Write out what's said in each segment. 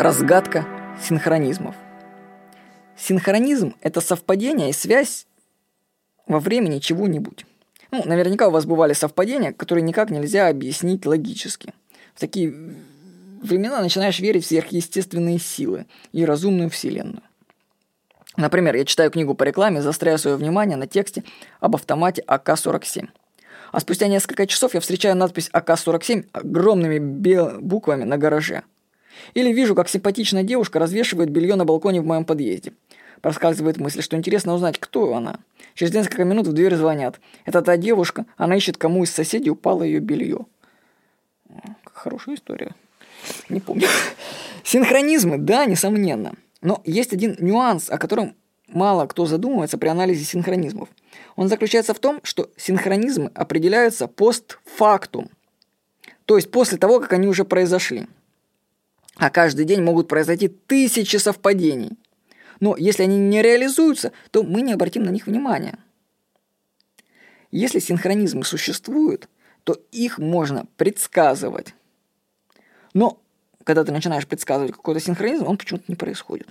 Разгадка синхронизмов. Синхронизм – это совпадение и связь во времени чего-нибудь. Ну, наверняка у вас бывали совпадения, которые никак нельзя объяснить логически. В такие времена начинаешь верить в сверхъестественные силы и разумную вселенную. Например, я читаю книгу по рекламе, заостряю свое внимание на тексте об автомате АК-47. А спустя несколько часов я встречаю надпись АК-47 огромными буквами на гараже – или вижу, как симпатичная девушка развешивает белье на балконе в моем подъезде. Проскальзывает мысль, что интересно узнать, кто она. Через несколько минут в дверь звонят. Это та девушка, она ищет, кому из соседей упало ее белье. Хорошая история. Не помню. Синхронизмы, да, несомненно. Но есть один нюанс, о котором мало кто задумывается при анализе синхронизмов. Он заключается в том, что синхронизмы определяются постфактум. То есть после того, как они уже произошли а каждый день могут произойти тысячи совпадений. Но если они не реализуются, то мы не обратим на них внимания. Если синхронизмы существуют, то их можно предсказывать. Но когда ты начинаешь предсказывать какой-то синхронизм, он почему-то не происходит.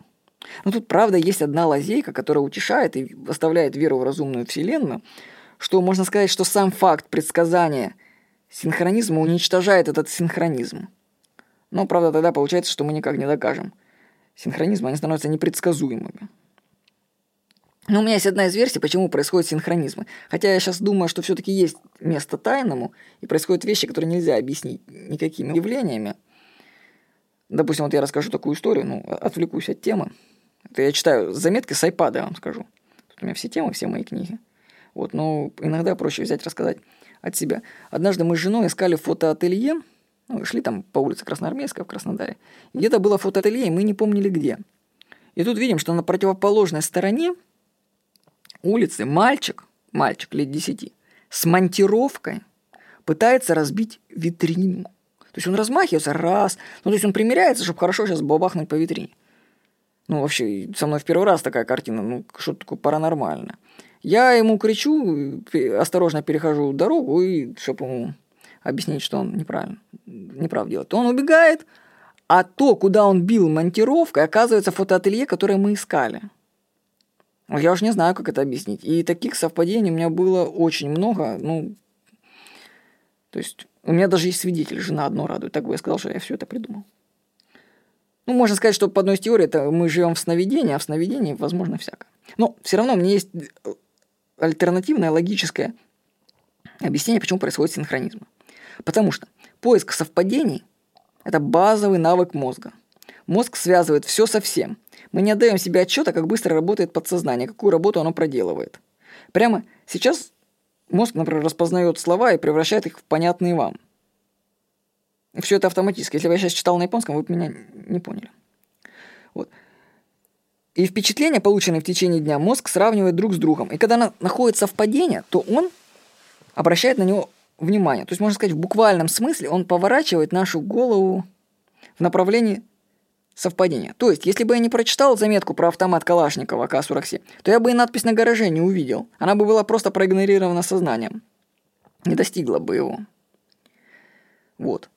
Но тут, правда, есть одна лазейка, которая утешает и оставляет веру в разумную вселенную, что можно сказать, что сам факт предсказания синхронизма уничтожает этот синхронизм. Но, правда, тогда получается, что мы никак не докажем. Синхронизм, они становятся непредсказуемыми. Но у меня есть одна из версий, почему происходят синхронизмы. Хотя я сейчас думаю, что все-таки есть место тайному, и происходят вещи, которые нельзя объяснить никакими явлениями. Допустим, вот я расскажу такую историю, ну, отвлекусь от темы. Это я читаю заметки с iPad, я вам скажу. Тут у меня все темы, все мои книги. Вот, но иногда проще взять, рассказать от себя. Однажды мы с женой искали фотоателье, ну, шли там по улице Красноармейская в Краснодаре. Где-то было фотоателье, и мы не помнили где. И тут видим, что на противоположной стороне улицы мальчик, мальчик лет десяти, с монтировкой пытается разбить витрину. То есть он размахивается раз, ну то есть он примеряется, чтобы хорошо сейчас бабахнуть по витрине. Ну вообще, со мной в первый раз такая картина, ну что-то такое паранормальное. Я ему кричу, осторожно перехожу дорогу, и чтобы ему объяснить, что он неправильно, неправ делает, то он убегает, а то, куда он бил монтировкой, оказывается фотоателье, которое мы искали. Я уже не знаю, как это объяснить. И таких совпадений у меня было очень много. Ну, то есть у меня даже есть свидетель, жена одно радует. Так бы я сказал, что я все это придумал. Ну, можно сказать, что по одной из теорий это мы живем в сновидении, а в сновидении возможно всякое. Но все равно меня есть альтернативное логическое объяснение, почему происходит синхронизм. Потому что поиск совпадений – это базовый навык мозга. Мозг связывает все со всем. Мы не отдаем себе отчета, как быстро работает подсознание, какую работу оно проделывает. Прямо сейчас мозг, например, распознает слова и превращает их в понятные вам. И все это автоматически. Если бы я сейчас читал на японском, вы бы меня не поняли. Вот. И впечатления, полученные в течение дня, мозг сравнивает друг с другом. И когда находит совпадение, то он обращает на него внимание. То есть, можно сказать, в буквальном смысле он поворачивает нашу голову в направлении совпадения. То есть, если бы я не прочитал заметку про автомат Калашникова АК-47, то я бы и надпись на гараже не увидел. Она бы была просто проигнорирована сознанием. Не достигла бы его. Вот.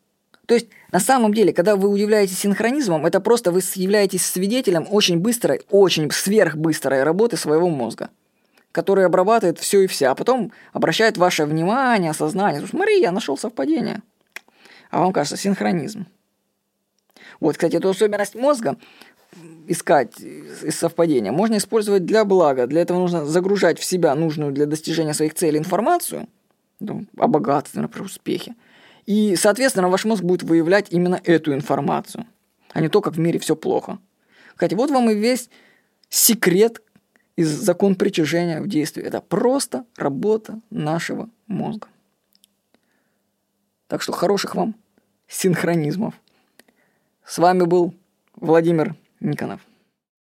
То есть, на самом деле, когда вы удивляетесь синхронизмом, это просто вы являетесь свидетелем очень быстрой, очень сверхбыстрой работы своего мозга который обрабатывает все и вся, а потом обращает ваше внимание, сознание. Смотри, я нашел совпадение. А вам кажется, синхронизм. Вот, кстати, эту особенность мозга искать из совпадения можно использовать для блага. Для этого нужно загружать в себя нужную для достижения своих целей информацию ну, о богатстве, например, успехе. И, соответственно, ваш мозг будет выявлять именно эту информацию, а не то, как в мире все плохо. Кстати, вот вам и весь секрет и закон притяжения в действии. Это просто работа нашего мозга. Так что хороших вам синхронизмов. С вами был Владимир Никонов.